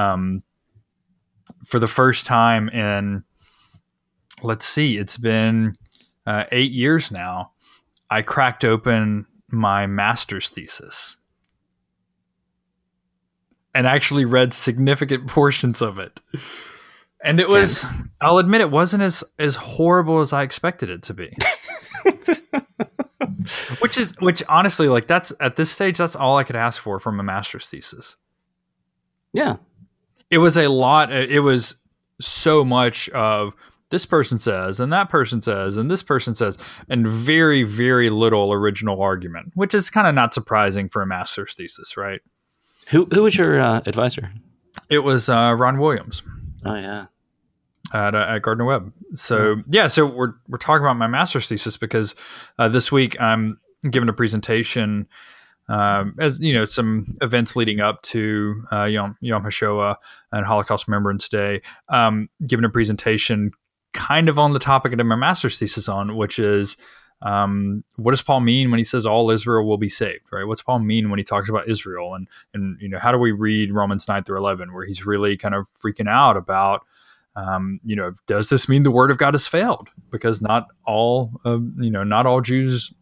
um, for the first time in, let's see, it's been uh, eight years now. I cracked open my master's thesis and actually read significant portions of it. And it was I'll admit it wasn't as as horrible as I expected it to be. which is which honestly like that's at this stage that's all I could ask for from a master's thesis. Yeah. It was a lot it was so much of this person says and that person says and this person says and very very little original argument, which is kind of not surprising for a master's thesis, right? Who who was your uh, advisor? It was uh, Ron Williams. Oh yeah. At, uh, at Gardner Webb. So yeah, so we're we're talking about my master's thesis because uh, this week I'm giving a presentation, um, as you know, some events leading up to uh, Yom Yom HaShoah and Holocaust Remembrance Day. Um, giving a presentation, kind of on the topic of my master's thesis on, which is um, what does Paul mean when he says all Israel will be saved? Right? What's Paul mean when he talks about Israel? And and you know, how do we read Romans nine through eleven, where he's really kind of freaking out about, um, you know, does this mean the word of God has failed? Because not all, uh, you know, not all Jews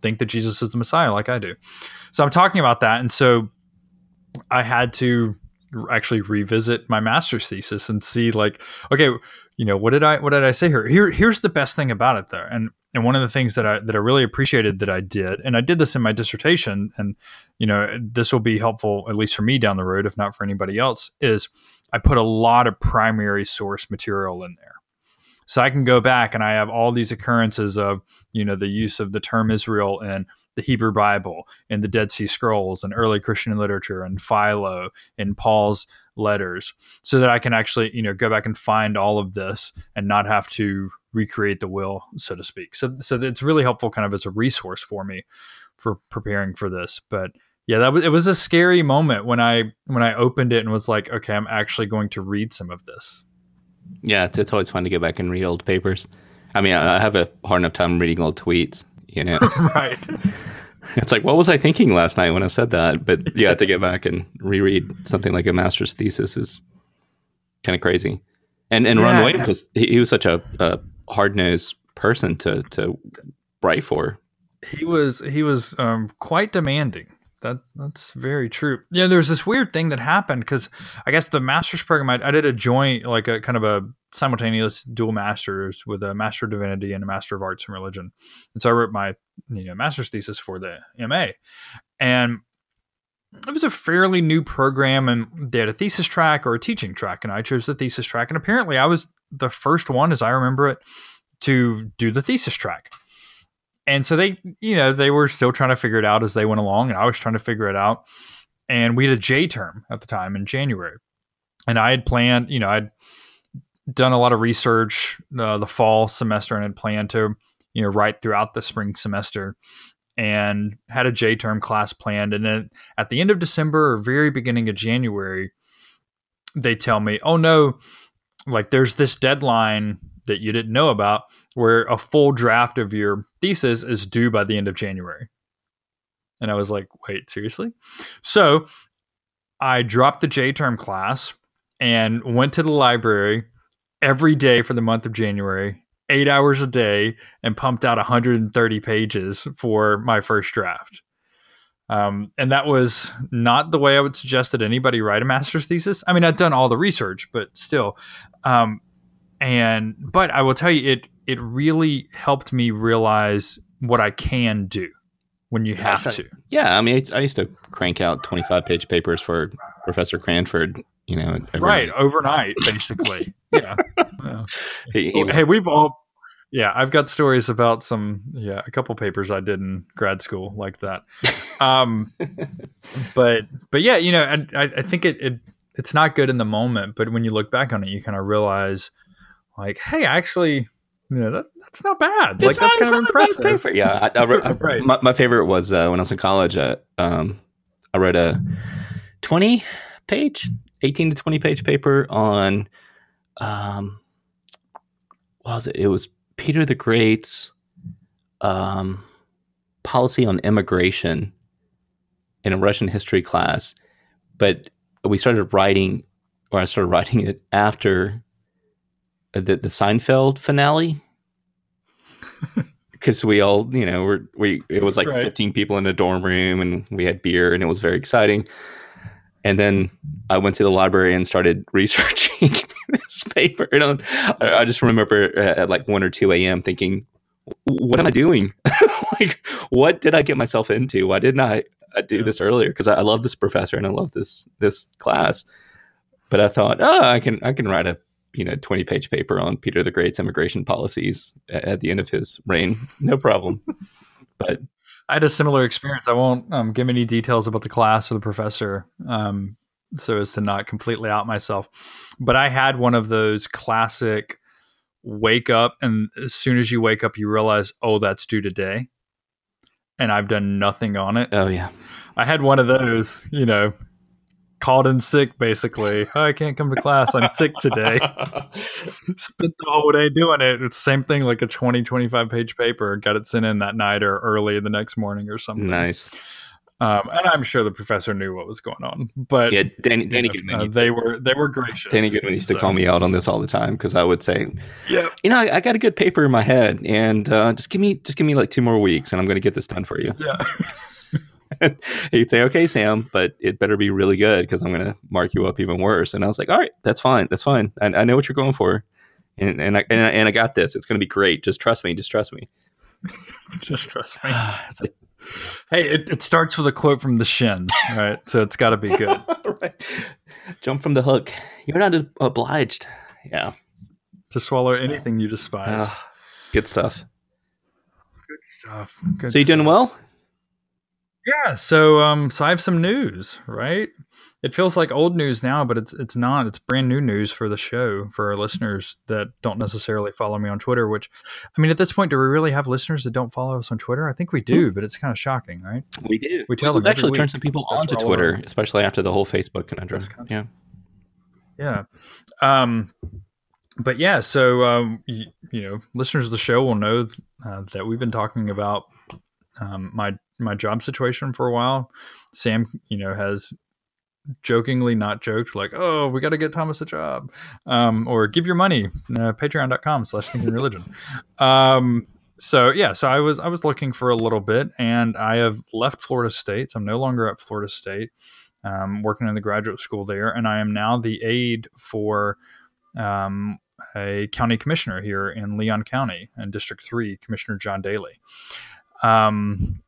think that Jesus is the Messiah like I do. So I'm talking about that, and so I had to actually revisit my master's thesis and see like, okay, you know, what did I what did I say here? Here here's the best thing about it though, and and one of the things that I that I really appreciated that I did, and I did this in my dissertation, and you know this will be helpful at least for me down the road, if not for anybody else, is I put a lot of primary source material in there. So I can go back and I have all these occurrences of, you know, the use of the term Israel in the Hebrew Bible, in the Dead Sea Scrolls, and early Christian literature, and Philo, in Paul's letters, so that I can actually, you know, go back and find all of this and not have to recreate the will, so to speak. So, so it's really helpful, kind of as a resource for me for preparing for this. But yeah, that was it was a scary moment when I when I opened it and was like, okay, I'm actually going to read some of this. Yeah, it's, it's always fun to go back and read old papers. I mean, I, I have a hard enough time reading old tweets. You know, right? It's like, what was I thinking last night when I said that? But yeah, to get back and reread something like a master's thesis is kind of crazy. And and Ron Yeah. Was he, he was such a, a hard nosed person to to write for. he was he was um, quite demanding. That that's very true. Yeah, there's this weird thing that happened because I guess the master's program I, I did a joint like a kind of a simultaneous dual masters with a master of divinity and a master of arts and religion, and so I wrote my you know master's thesis for the MA, and it was a fairly new program and they had a thesis track or a teaching track and I chose the thesis track. And apparently I was the first one as I remember it to do the thesis track and so they you know they were still trying to figure it out as they went along and i was trying to figure it out. And we had a j term at the time in january. And i had planned you know i'd done a lot of research uh, the fall semester and had planned to you know write throughout the spring semester and had a j term class planned. And then at the end of december or very beginning of january they tell me oh no like there's this deadline that you didn't know about where a full draft of your thesis is due by the end of January. And I was like, wait, seriously? So I dropped the J term class and went to the library every day for the month of January, eight hours a day, and pumped out 130 pages for my first draft. Um, and that was not the way I would suggest that anybody write a master's thesis. I mean, I'd done all the research, but still. Um, and but I will tell you, it it really helped me realize what I can do when you have Gosh, to. Yeah, I mean, I, I used to crank out twenty five page papers for Professor Cranford. You know, Right, overnight, basically. yeah. Yeah. He, he, hey, we've all. Yeah, I've got stories about some. Yeah, a couple papers I did in grad school like that. Um, but but yeah, you know, I, I I think it, it it's not good in the moment, but when you look back on it, you kind of realize, like, hey, actually, you know, that, that's not bad. like It's that's not- kind of not a bad impressive. paper. Yeah, I, I, I- Right. my, my favorite was uh, when I was in college. Uh, um, I wrote a twenty page, eighteen to twenty page paper on, um, what was it? It was Peter the Great's um, policy on immigration in a Russian history class, but we started writing, or I started writing it after Uh, the the Seinfeld finale. Because we all, you know, we're, we it was like Right. 15 people in a dorm room, and we had beer, and it was very exciting. And then I went to the library and started researching this paper. And I, I just remember at at like one or two a.m. thinking, "What am I doing? like, what did I get myself into? Why didn't I, I do Yeah. this earlier? Because I, I love this professor and I love this this class." But I thought, "Oh, I can I can write a you know 20 page paper on Peter the Great's immigration policies at, at the end of his reign, no problem." but I had a similar experience. I won't um, give any details about the class or the professor, um, so as to not completely out myself. But I had one of those classic wake up, and as soon as you wake up, you realize, oh, that's due today, and I've done nothing on it. oh yeah, I had one of those, you know, called in sick, basically. Oh, I can't come to class. I'm sick today. Spent the whole day doing it. It's the same thing like a 20, 25 page paper. Got it sent in that night or early the next morning or something. nice. Um, and I'm sure the professor knew what was going on, but Yeah, Danny you Danny know, Goodman. uh, they were they were gracious. Danny Goodman used to call me out on this all the time because I would say, Yeah, you know, I, I got a good paper in my head, and uh, just give me just give me like two more weeks, and I'm going to get this done for you. yeah. He'd say, "Okay, Sam, but it better be really good because I'm going to mark you up even worse." And I was like, "All right, that's fine, that's fine. I, I know what you're going for, and and I and I, and I got this. It's going to be great. Just trust me. Just trust me." Just trust me. like, Hey, it, it starts with a quote from the Shins, right? So it's got to be good. right. Jump from the hook. You're not obliged. Yeah. to swallow anything you despise. Ah, good stuff. Good stuff. Good So you doing well? Yeah, so um so I have some news, right? It feels like old news now, but it's it's not. It's brand new news for the show for our listeners that don't necessarily follow me on Twitter, which I mean at this point do we really have listeners that don't follow us on Twitter? I think we do, but it's kind of shocking, right? We do. We tell We've them actually turned some people onto Twitter, over. especially after the whole Facebook conundrum. Yeah. Yeah. Um but yeah, so um you, you know, listeners of the show will know uh, that we've been talking about um my my job situation for a while. Sam, you know, has jokingly not joked like, "Oh, we got to get Thomas a job," um, or "Give your money." Uh, Patreon.com/slash Thinking Religion. Um, so yeah, so I was I was looking for a little bit, and I have left Florida State. So I'm no longer at Florida State, um, working in the graduate school there, and I am now the aide for um, a county commissioner here in Leon County and District Three, Commissioner John Daly. Um,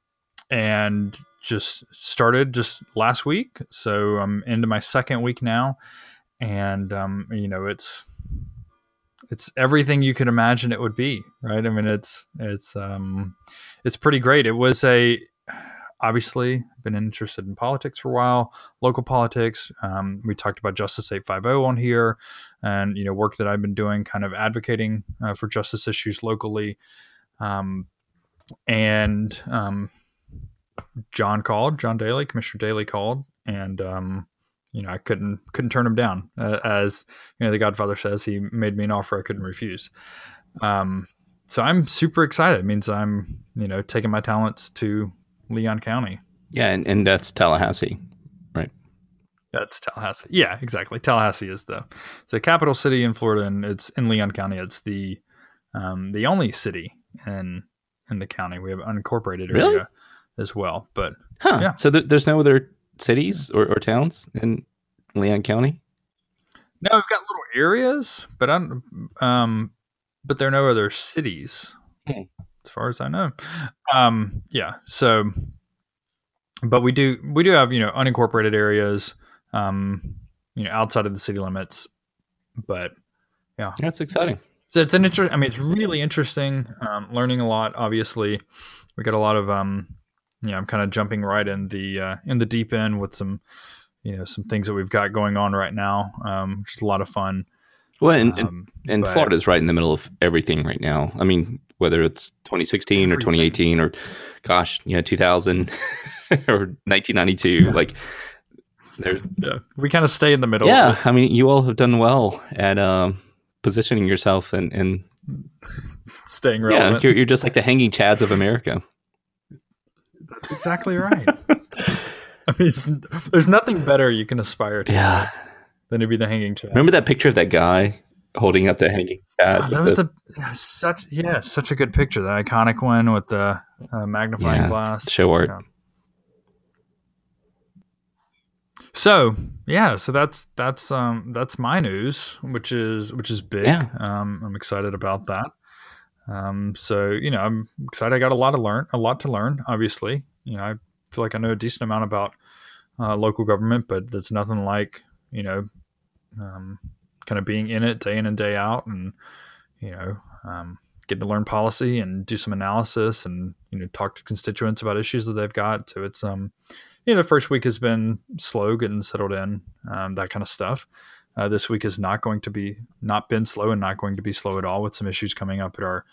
and just started just last week. So I'm into my second week now, and um, you know it's it's everything you could imagine it would be, right? I mean, it's it's um, it's pretty great. It was a obviously been interested in politics for a while, local politics. Um, we talked about Justice 850 on here, and you know work that I've been doing, kind of advocating uh, for justice issues locally. Um, and um, John called, John Daly, Commissioner Daly called, and um, you know I couldn't couldn't turn him down. Uh, as you know, the Godfather says, he made me an offer I couldn't refuse. Um, so I'm super excited. It means I'm you know taking my talents to Leon County. Yeah, and, and that's Tallahassee. Right? That's Tallahassee. Yeah, exactly. Tallahassee is the the capital city in Florida, and it's in Leon County. It's the um, the only city in in the county. We have unincorporated area Really? As well, but Huh. Yeah. So th- there's no other cities or, or towns in Leon County? No, we've got little areas, but I'm um but there are no other cities Hmm. as far as I know. Um yeah, so but we do we do have, you know, unincorporated areas um you know outside of the city limits. But yeah, That's exciting. so it's an interest I mean it's really interesting um learning a lot obviously. We got a lot of um you know, I'm kind of jumping right in the uh in the deep end with some you know, some things that we've got going on right now. Um which is a lot of fun. Well, and, and, Um, and but- Florida's right in the middle of everything right now. I mean, whether it's 2016 or 2018 or, gosh, yeah, 2000 or 1992, Yeah. like, yeah, we kind of stay in the middle. yeah. I mean, you all have done well at um, positioning yourself, and and staying yeah, relevant. you're, you're just like the hanging chads of America. That's exactly right. I mean, it's- there's nothing better you can aspire to Yeah. than to be the hanging chad. Remember that picture of that guy holding up the hanging cat? Oh, that was the- the such yeah such a good picture. The iconic one with the uh, magnifying Yeah, glass. show art. Yeah. So yeah, so that's that's um that's my news, which is which is big. Yeah. Um, I'm excited about that. Um, so you know, I'm excited. I got a lot to learn, a lot to learn. Obviously, you know, I feel like I know a decent amount about uh, local government, but there's nothing like you know, um, kind of being in it day in and day out, and you know, um, getting to learn policy and do some analysis, and you know, talk to constituents about issues that they've got. So it's um, you know, the first week has been slow getting settled in, um, that kind of stuff. Uh, this week is not going to be not been slow and not going to be slow at all with some issues coming up at our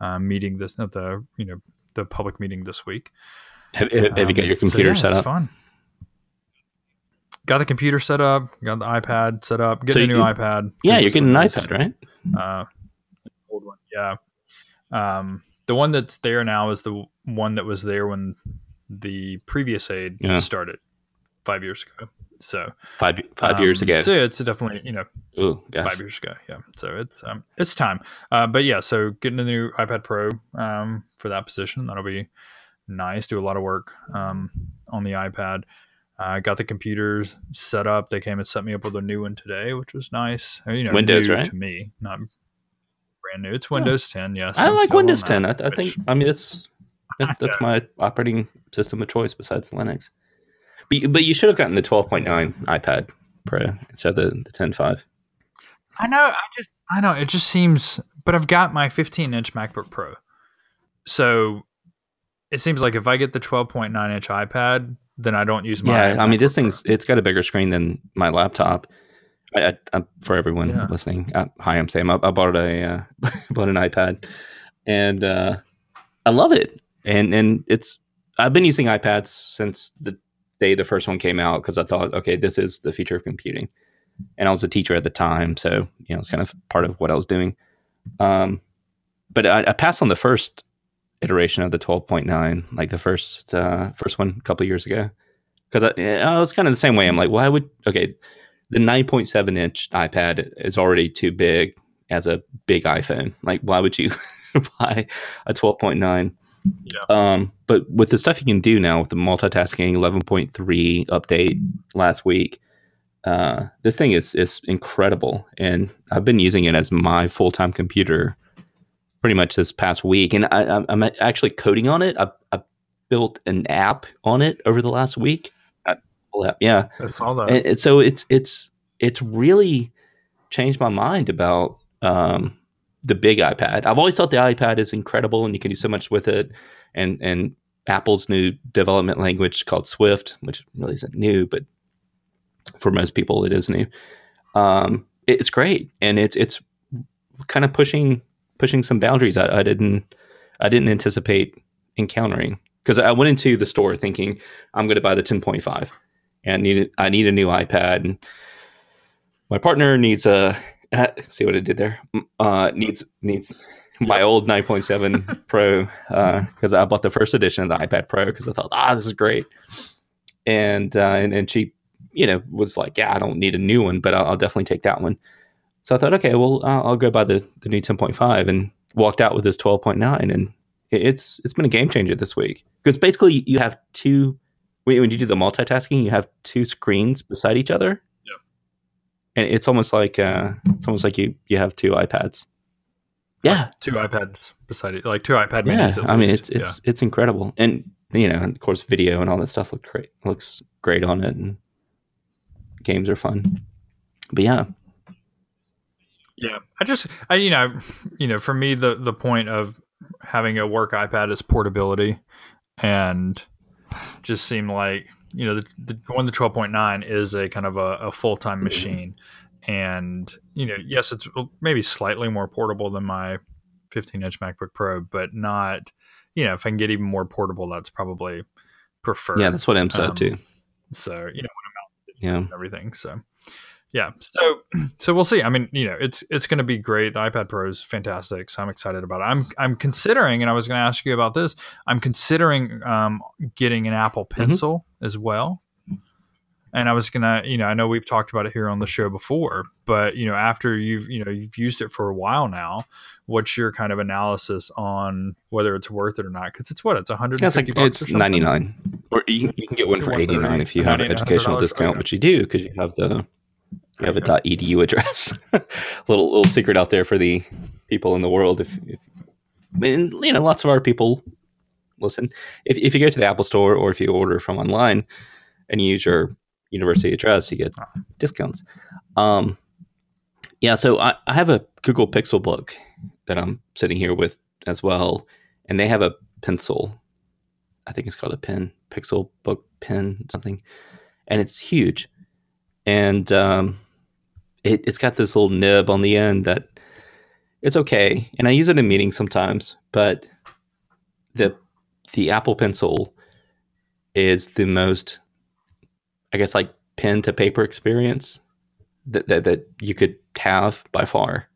uh, meeting this at the you know the public meeting this week. have, have you got Um, your so computer yeah, set up? Fun. Got the computer set up. Got the iPad set up. Getting So a new you- iPad. Yeah, you're getting an is, iPad, right? Uh, old one. Yeah. Um, the one that's there now is the one that was there when the previous aid Yeah. started five years ago. So Five five years um, ago. So it's definitely you know Oh gosh. five years ago. Yeah. So it's um, it's time. Uh, but yeah, so getting a new iPad Pro um, for that position that'll be nice. Do a lot of work um, on the iPad. I got the computers set up. They came and set me up with a new one today, which was nice. Uh, You know, Windows, right? to me, not brand new. It's Windows 10. Yes, I I'm like Windows 10. I, I think. I mean, that's that's, that's my operating system of choice besides Linux. But, you- but you should have gotten the 12.9 iPad Pro instead of the, the 10.5. I know. I just, I know. It just seems, but I've got my 15 inch MacBook Pro. So it seems like if I get the 12.9 inch iPad, then I don't use my. Yeah, I mean, this thing's it's got a bigger screen than my laptop. I, I, I, for everyone Yeah. listening, uh, hi, I'm Sam. I, I bought a uh, bought an iPad, and uh, I love it. And and it's I've been using iPads since the day the first one came out because I thought, okay, this is the future of computing. And I was a teacher at the time, so you know it's kind of part of what I was doing. Um, but I, I passed on the first iteration of the 12.9, like the first uh, first one a couple years ago, because I, I was kind of the same way. I'm like, why would okay, the 9.7 inch iPad is already too big as a big iPhone. Like, why would you buy a 12.9? Yeah. Um, but with the stuff you can do now with the multitasking 11.3 update last week, uh, this thing is is incredible, and I've been using it as my full time computer pretty much this past week. And I, I'm- I'm actually coding on it. I, I built an app on it over the last week. Uh, yeah, I saw that. and, and so it's it's it's really changed my mind about um, the big iPad. I've always thought the iPad is incredible, and you can do so much with it. And and Apple's new development language called Swift, which really isn't new, but for most people it is new. Um, it- it's great, and it's it's kind of pushing pushing some boundaries I, I didn't I didn't anticipate encountering because I went into the store thinking I'm going to buy the 10.5 and need I need a new iPad. And my partner needs a see what I did there. Uh, needs needs my old 9.7 Pro because I bought the first edition of the iPad Pro because I thought ah this is great. And uh, and and she you know was like yeah I don't need a new one but I'll, I'll definitely take that one. So I thought okay well I'll, I'll go buy the the new 10.5 and walked out with this 12.9 and it- it's it's been a game changer this week because basically you have two when you do the multitasking, you have two screens beside each other. Yep. And it's almost like uh, it's almost like you you have two iPads. Yeah, two iPads beside it, like two iPad yeah. minis. At I mean, least. it's it's it's incredible, and you know, and of course, video and all that stuff look great. Looks great on it, and games are fun. But yeah, Yeah, I just, I you know, you know, for me, the the point of having a work iPad is portability, and just seemed like you know the, the one the twelve point nine is a kind of a, a full time machine, and you know, yes, it's maybe slightly more portable than my fifteen inch MacBook Pro, but not, you know, if I can get even more portable, that's probably preferred. yeah, that's what M said Um, too. so you know Yeah, and everything. So yeah, so so we'll see. I mean, you know, it's it's going to be great. The iPad Pro is fantastic, so I'm excited about it. I'm I'm considering, and I was going to ask you about this. I'm considering um, getting an Apple Mm-hmm. Pencil as well. and I was gonna, you know, I know we've talked about it here on the show before, but you know, after you've, you know, you've used it for a while now, what's your kind of analysis on whether it's worth it or not? Because it's what it's 150 Yeah, it's like bucks or it's 99 or you, you can get one for 89 if you have an educational discount, Okay. which you do because you have the you have a. .edu address. little little secret out there for the people in the world. If, if and, you know, lots of our people listen. If if you go to the Apple Store or if you order from online and you use your university address, you get discounts. Um, yeah, so I, I have a Google Pixel book that I'm sitting here with as well, and they have a pencil. I think it's called a pen, Pixel Book Pen, something, and it's huge, and um, it, it's got this little nib on the end that it's okay, and I use it in meetings sometimes, but the the Apple Pencil is the most, I guess, like pen to paper experience that, that, that you could have by far.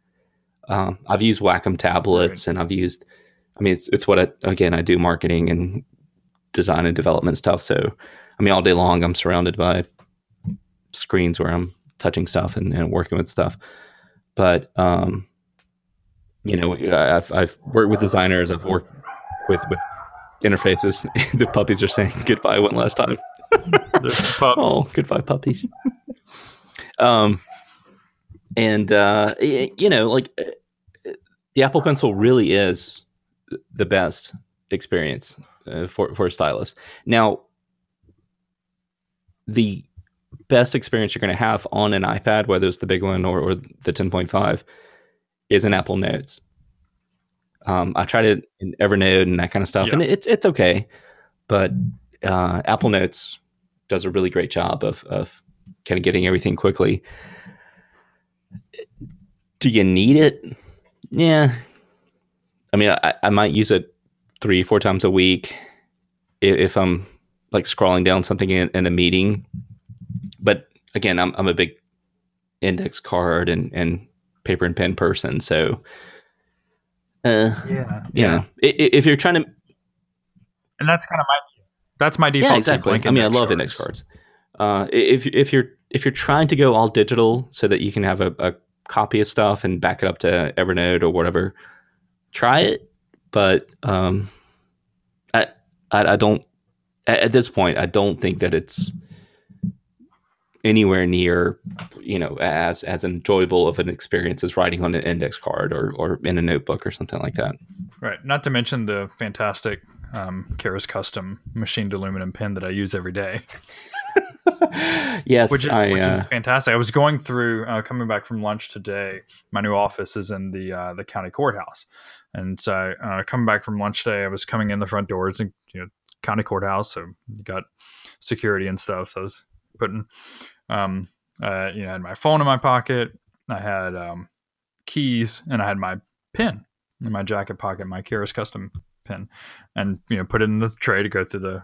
Um, I've used Wacom tablets and I've used, I mean, it's, it's what I, again, I do marketing and design and development stuff. So, I mean, all day long, I'm surrounded by screens where I'm touching stuff and, and working with stuff. But, um, you know, I've, I've worked with designers, I've worked with, with interfaces. the puppies are saying goodbye one last time. Oh, goodbye, puppies. um, and uh, you know, like uh, the Apple Pencil really is the best experience uh, for for a stylus. Now, the best experience you're going to have on an iPad, whether it's the big one or, or the 10.5, is in Apple Notes. Um, I tried it in Evernote and that kind of stuff, Yeah. and it's it's okay, but uh, Apple Notes does a really great job of of kind of getting everything quickly. Do you need it? Yeah. I mean, I, I might use it three, four times a week if, if I'm like scrolling down something in, in a meeting. But again, I'm I'm a big index card and and paper and pen person, so uh, Yeah, you know, i- i- if you're trying to and that's kind of my that's my default. yeah, exactly. blank I mean, I love index cards. Uh, if if you're if you're trying to go all digital so that you can have a, a copy of stuff and back it up to Evernote or whatever, try it. But um, I, I I don't at, at this point I don't think that it's anywhere near you know as as enjoyable of an experience as writing on an index card or or in a notebook or something like that. Right. Not to mention the fantastic um, Karas Kustom machined aluminum pen that I use every day, yes, which is I, which uh, is fantastic. I was going through uh, coming back from lunch today. My new office is in the uh, the county courthouse, and so uh, coming back from lunch today, I was coming in the front doors and you know county courthouse, so you got security and stuff. So I was putting, um, uh, you know, I had my phone in my pocket, I had um, keys, and I had my pin in my jacket pocket, my Karas Kustom pin, and you know, put it in the tray to go through the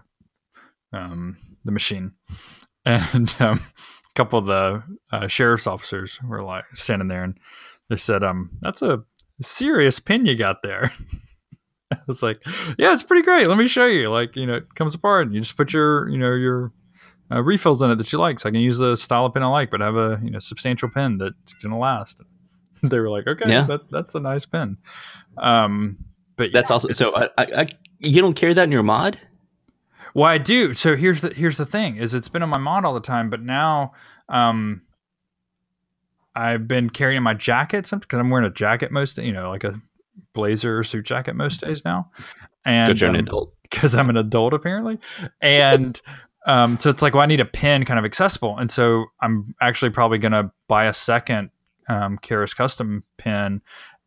um, the machine. And um, a couple of the uh, sheriff's officers were like standing there, and they said, "Um, that's a serious pin you got there." I was like, "Yeah, it's pretty great. Let me show you. Like, you know, it comes apart, and you just put your, you know, your uh, refills in it that you like. So I can use the style of pen I like, but have a you know substantial pen that's gonna last." they were like, "Okay, Yeah. that, that's a nice pen." Um, but That's also so. I, I, you don't carry that in your mod? Well, I do. So here's the here's the thing: is it's been on my mod all the time, but now um, I've been carrying my jacket because I'm wearing a jacket most, you know, like a blazer or suit jacket most days now, and Because you're an um, adult. because I'm an adult apparently, and um, so it's like, well, I need a pen kind of accessible, and so I'm actually probably gonna buy a second um, Karas Kustom pen,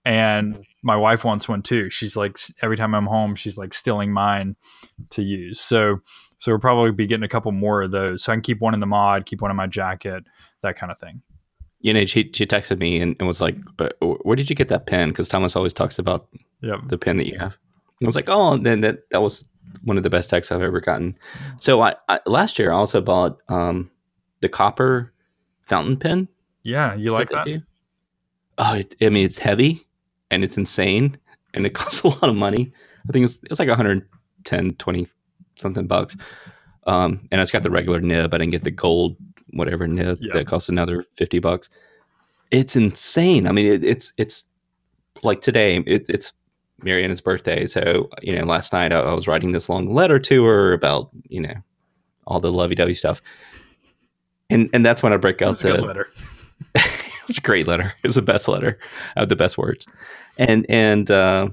and my wife wants one too. She's like, every time I'm home, she's like stealing mine to use. So, so we'll probably be getting a couple more of those, so I can keep one in the mod, keep one in my jacket, that kind of thing. You know, she she texted me and, and was like, "Uh, "Where did you get that pen?" Because Thomas always talks about Yep. the pen that you have. I was like, "Oh, then that that was one of the best texts I've ever gotten." So I, I last year I also bought um, the copper fountain pen. Yeah, you like that? Oh, it, I mean, it's heavy and it's insane and it costs a lot of money. I think it's it's like 110, 20 something bucks. Um, and it's got the regular nib. I didn't get the gold whatever nib Yeah. that costs another 50 bucks. It's insane. I mean, it, it's it's like today. It, it's Mariana's birthday, so you know, last night I, I was writing this long letter to her about you know all the lovey-dovey stuff, and and that's when I break out That's a good the letter. it was a great letter. It was the best letter. I have the best words. And and uh,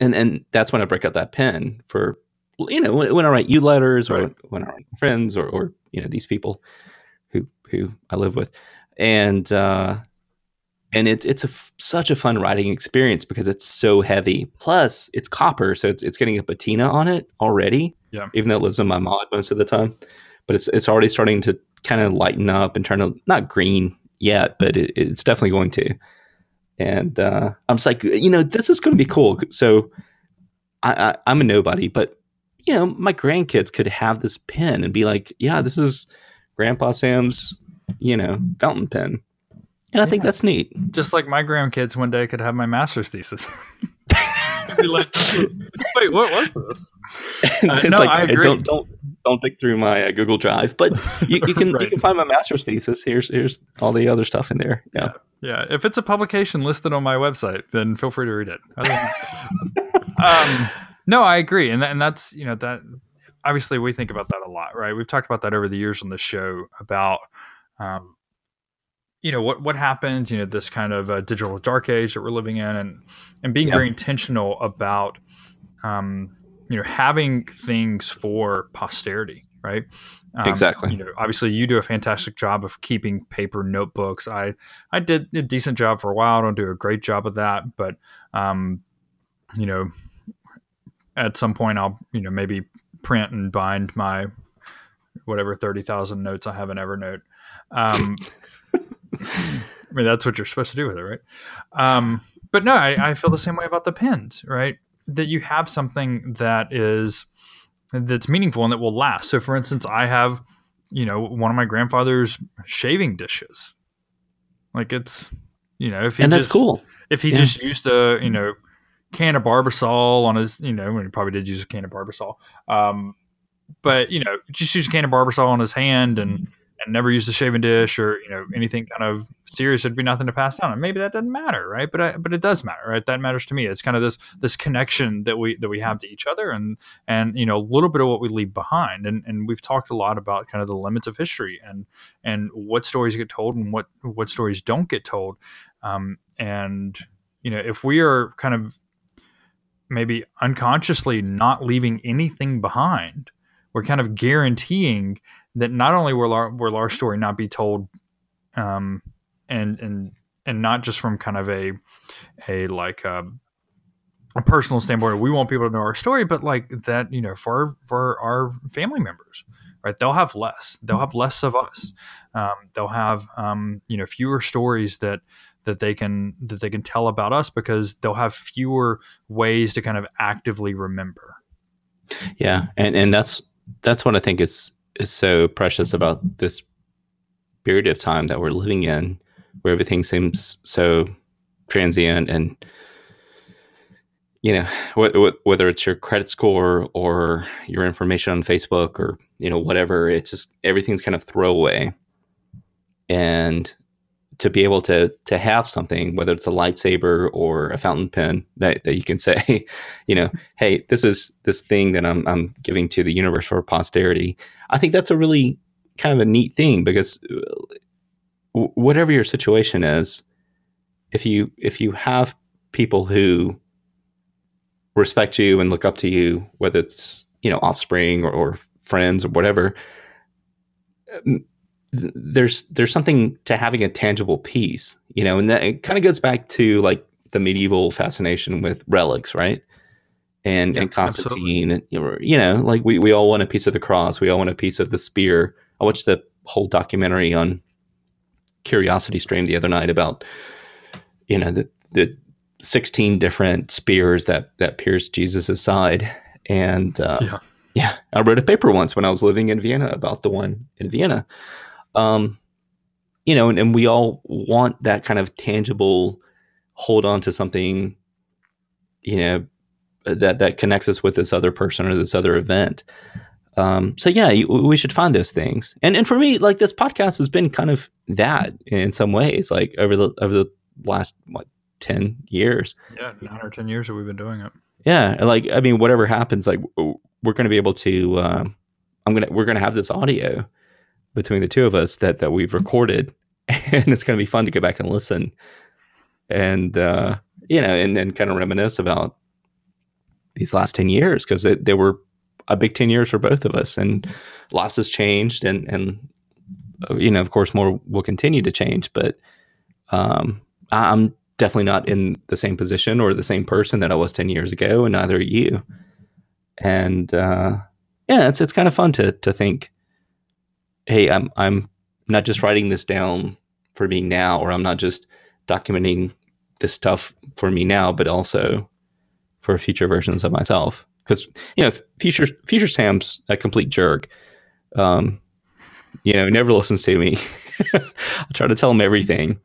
and and that's when I break out that pen for you know when, when I write you letters or Right. when I write friends or or you know these people who who I live with, and uh, and it's it's a such a fun writing experience because it's so heavy. Plus, it's copper, so it's it's getting a patina on it already. Yeah. Even though it lives in my mod most of the time, but it's it's already starting to kind of lighten up and turn a, not green yet, but it, it's definitely going to. And uh, I'm just like, you know, this is going to be cool. So I, I, I'm a nobody, but you know, my grandkids could have this pen and be like, yeah, this is Grandpa Sam's, you know, fountain pen. And I think that's neat. Just like my grandkids one day could have my master's thesis. Like, Wait, what was this? Uh, it's no, like I agree. don't don't don't dig through my uh, Google Drive, but you, you can you can find my master's thesis. Here's here's all the other stuff in there. Yeah. Yeah, if it's a publication listed on my website, then feel free to read it. Other than- um, no, I agree, and that, and that's you know that obviously we think about that a lot, right? We've talked about that over the years on the show about um, you know what what happens, you know, this kind of uh, digital dark age that we're living in, and and being Yeah. very intentional about um, you know having things for posterity, right? Um, Exactly. You know, obviously, you do a fantastic job of keeping paper notebooks. I I did a decent job for a while. I don't do a great job of that, but um, you know, at some point I'll you know maybe print and bind my whatever thirty thousand notes I have in Evernote. Um, I mean, that's what you're supposed to do with it, right? Um, but no, I, I feel the same way about the pins, right? That you have something that is that's meaningful and that will last. So, for instance, I have, you know, one of my grandfather's shaving dishes. Like it's, you know, if he And that's just, cool. If he Yeah. just used a, you know, can of Barbasol on his, you know, when he probably did use a can of Barbasol. Um, but you know, just use a can of Barbasol on his hand and and never use the shaving dish or you know anything kind of serious. It'd be nothing to pass down. And maybe that doesn't matter, right? But I, but it does matter, right? That matters to me. It's kind of this this connection that we that we have to each other and and you know a little bit of what we leave behind. And and we've talked a lot about kind of the limits of history and and what stories get told and what what stories don't get told. Um, and you know if we are kind of maybe unconsciously not leaving anything behind, we're kind of guaranteeing that not only will our will our story not be told, um, and and and not just from kind of a a like a, a personal standpoint, we want people to know our story, but like that, you know, for for our family members, right? They'll have less. They'll have less of us. Um, they'll have um, you know fewer stories that that they can that they can tell about us because they'll have fewer ways to kind of actively remember. Yeah, and and that's that's what I think is is so precious about this period of time that we're living in, where everything seems so transient and you know wh- wh- whether it's your credit score or your information on Facebook or you know whatever, it's just everything's kind of throwaway, and to be able to to have something, whether it's a lightsaber or a fountain pen that, that you can say, you know, hey, this is this thing that I'm I'm giving to the universe for posterity. I think that's a really kind of a neat thing because uh, whatever your situation is, if you if you have people who respect you and look up to you, whether it's you know offspring or, or friends or whatever, um, th- there's there's something to having a tangible piece, you know, and that it kind of goes back to like the medieval fascination with relics, right? And Yeah, and Constantine, and you know, you know, like we we all want a piece of the cross, we all want a piece of the spear. I watched the whole documentary on Curiosity Stream the other night about you know the the 16 different spears that that pierced Jesus's side, and uh, Yeah. yeah, I wrote a paper once when I was living in Vienna about the one in Vienna. Um, you know, and, and we all want that kind of tangible hold on to something, you know, that that connects us with this other person or this other event. Um, so yeah, you, we should find those things. And and for me, like this podcast has been kind of that in some ways. Like over the over the last what ten years. Yeah, nine or ten years that we've been doing it. Yeah, like I mean, whatever happens, like we're going to be able to. Um, I'm gonna we're gonna have this audio between the two of us that that we've recorded, and it's going to be fun to go back and listen, and uh, you know, and and kind of reminisce about these last ten years because they, they were a big 10 years for both of us. And lots has changed and and uh, you know of course more will continue to change. But um, i'm definitely not in the same position or the same person that i was 10 years ago and neither are you. And uh, yeah it's it's kind of fun to to think hey i'm i'm not just writing this down for me now or i'm not just documenting this stuff for me now but also for future versions of myself because you know future future Sam's a complete jerk. Um, you know, never listens to me. I try to tell him everything.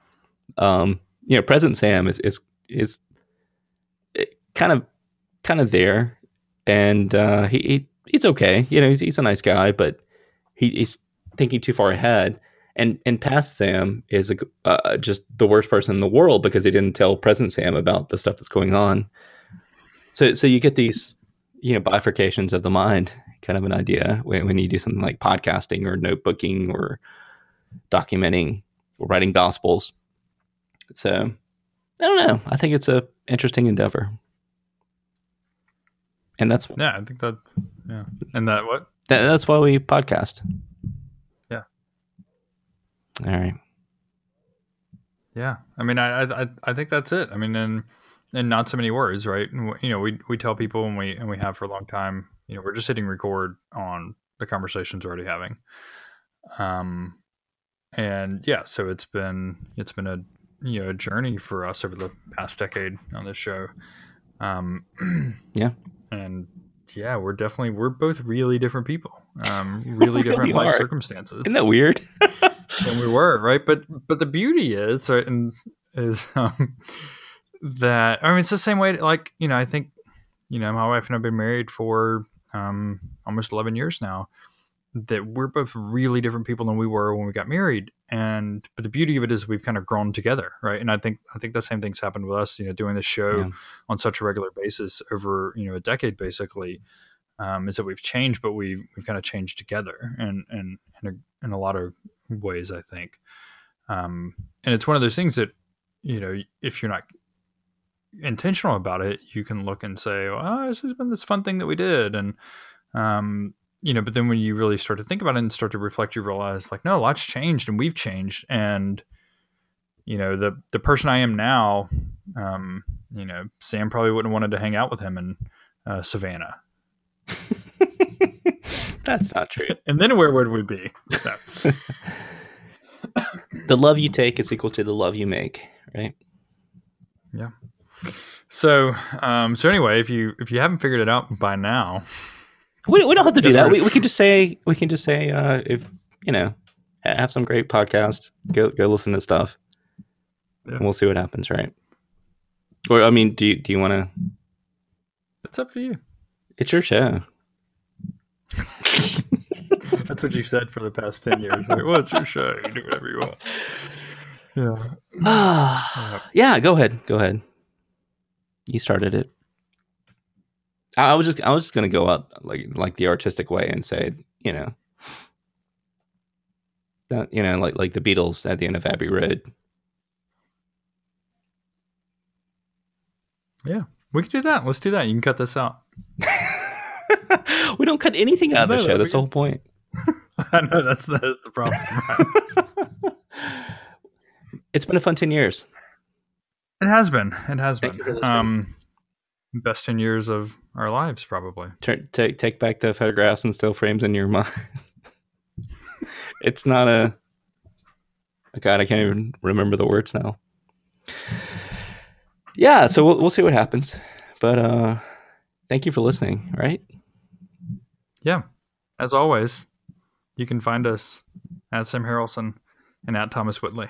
Um, you know, present Sam is is is kind of kind of there, and uh, he, he he's okay. You know, he's he's a nice guy, but he, he's thinking too far ahead. And and past Sam is a, uh, just the worst person in the world because he didn't tell present Sam about the stuff that's going on. So so you get these you know bifurcations of the mind kind of an idea when, when you do something like podcasting or notebooking or documenting or writing gospels. So i don't know. I think it's a interesting endeavor. And that's yeah i think that yeah. And that what? That, that's why we podcast all right yeah i mean I, I i think that's it i mean and and not so many words, right? And, you know, we we tell people and we and we have for a long time. You know, we're just hitting record on the conversations we're already having. Um, and yeah, so it's been it's been a you know a journey for us over the past decade on this show. Um, yeah, and yeah, we're definitely we're both really different people. Um, really different life circumstances. Isn't that weird? than we were, right? But but the beauty is, right, and is um, that I mean it's the same way like you know I think you know my wife and I've been married for um, almost 11 years now that we're both really different people than we were when we got married and but the beauty of it is we've kind of grown together right and I think I think the same thing's happened with us you know doing this show yeah. on such a regular basis over you know a decade basically um, is that we've changed but we've we've kind of changed together and and in a, in a lot of ways I think um, and it's one of those things that you know if you're not intentional about it, you can look and say, "Oh, this has been this fun thing that we did," and um, you know. But then when you really start to think about it and start to reflect, you realize like, no, a lot's changed, and we've changed, and you know, the the person I am now, um, you know, Sam probably wouldn't have wanted to hang out with him in uh, Savannah. That's not true. and then where would we be? No. the love you take is equal to the love you make, right? Yeah. So, um, so anyway, if you if you haven't figured it out by now, we, we don't have to do that. We, we can just say we can just say uh, if you know have some great podcast, go go listen to stuff, yeah. and we'll see what happens, right? Or I mean, do you do you want to? It's up to you. It's your show. That's what you've said for the past ten years. Like, well, it's your show. You do whatever you want. Yeah. yeah. yeah. Go ahead. Go ahead. You started it. I was just I was just gonna go out like like the artistic way and say, you know, that you know, like like the Beatles at the end of Abbey Road. Yeah, we could do that. Let's do that. You can cut this out. we don't cut anything out of the show. That's the whole point. I know that's that's the problem. Right? it's been a fun ten years. It has been. It has Thank been. Um, best ten years of our lives, probably. take take back the photographs and still frames in your mind. it's not a. God, I can't even remember the words now. Yeah, so we'll we'll see what happens, but uh, thank you for listening. Right? Yeah, as always, you can find us at Sam Harrelson and at Thomas Whitley.